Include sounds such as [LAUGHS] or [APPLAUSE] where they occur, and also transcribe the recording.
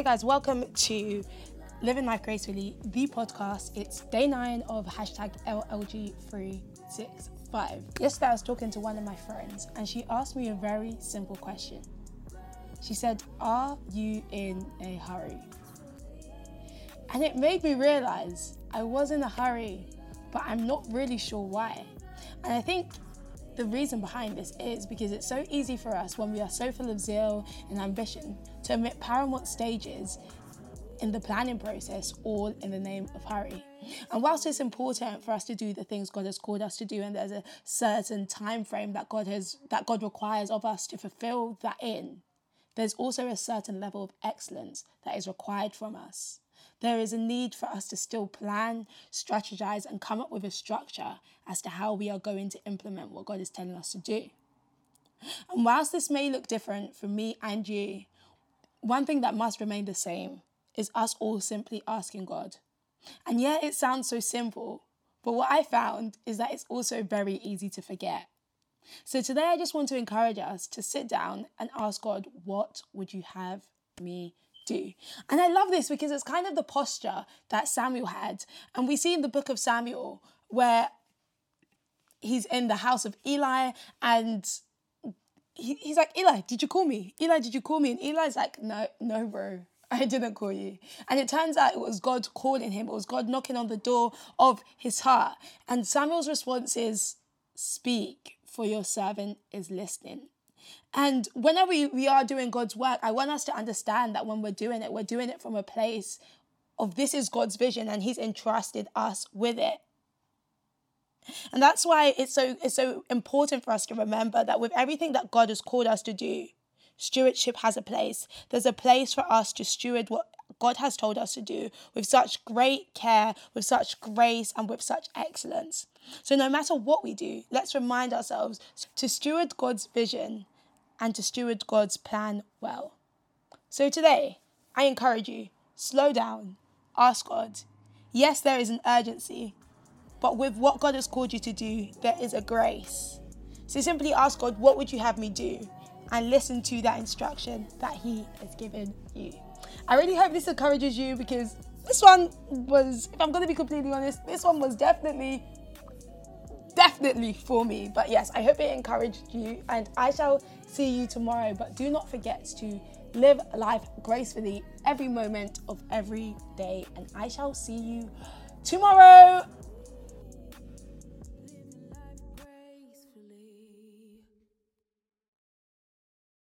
Hey guys, welcome to Living Life Gracefully, the podcast. It's day nine of hashtag LLG365. Yesterday I was talking to one of my friends and she asked me a very simple question. She said, Are you in a hurry? And it made me realize I was in a hurry, but I'm not really sure why. And I think the reason behind this is because it's so easy for us when we are so full of zeal and ambition to omit paramount stages in the planning process, all in the name of hurry. And whilst it's important for us to do the things God has called us to do, and there's a certain time frame that God has that God requires of us to fulfill that in, there's also a certain level of excellence that is required from us. There is a need for us to still plan, strategize, and come up with a structure as to how we are going to implement what God is telling us to do. And whilst this may look different for me and you, one thing that must remain the same is us all simply asking God. And yeah, it sounds so simple, but what I found is that it's also very easy to forget. So today I just want to encourage us to sit down and ask God, what would you have me do? And I love this because it's kind of the posture that Samuel had. And we see in the book of Samuel where he's in the house of Eli and he, he's like, Eli, did you call me? Eli, did you call me? And Eli's like, no, no, bro. [LAUGHS] I didn't call you. And it turns out it was God calling him. It was God knocking on the door of his heart. And Samuel's response is, Speak, for your servant is listening. And whenever we, we are doing God's work, I want us to understand that when we're doing it, we're doing it from a place of this is God's vision and He's entrusted us with it. And that's why it's so it's so important for us to remember that with everything that God has called us to do, stewardship has a place. There's a place for us to steward what God has told us to do with such great care, with such grace, and with such excellence. So, no matter what we do, let's remind ourselves to steward God's vision and to steward God's plan well. So, today, I encourage you slow down, ask God. Yes, there is an urgency, but with what God has called you to do, there is a grace. So, simply ask God, What would you have me do? and listen to that instruction that He has given you. I really hope this encourages you because this one was, if I'm going to be completely honest, this one was definitely, definitely for me. But yes, I hope it encouraged you and I shall see you tomorrow. But do not forget to live life gracefully every moment of every day. And I shall see you tomorrow.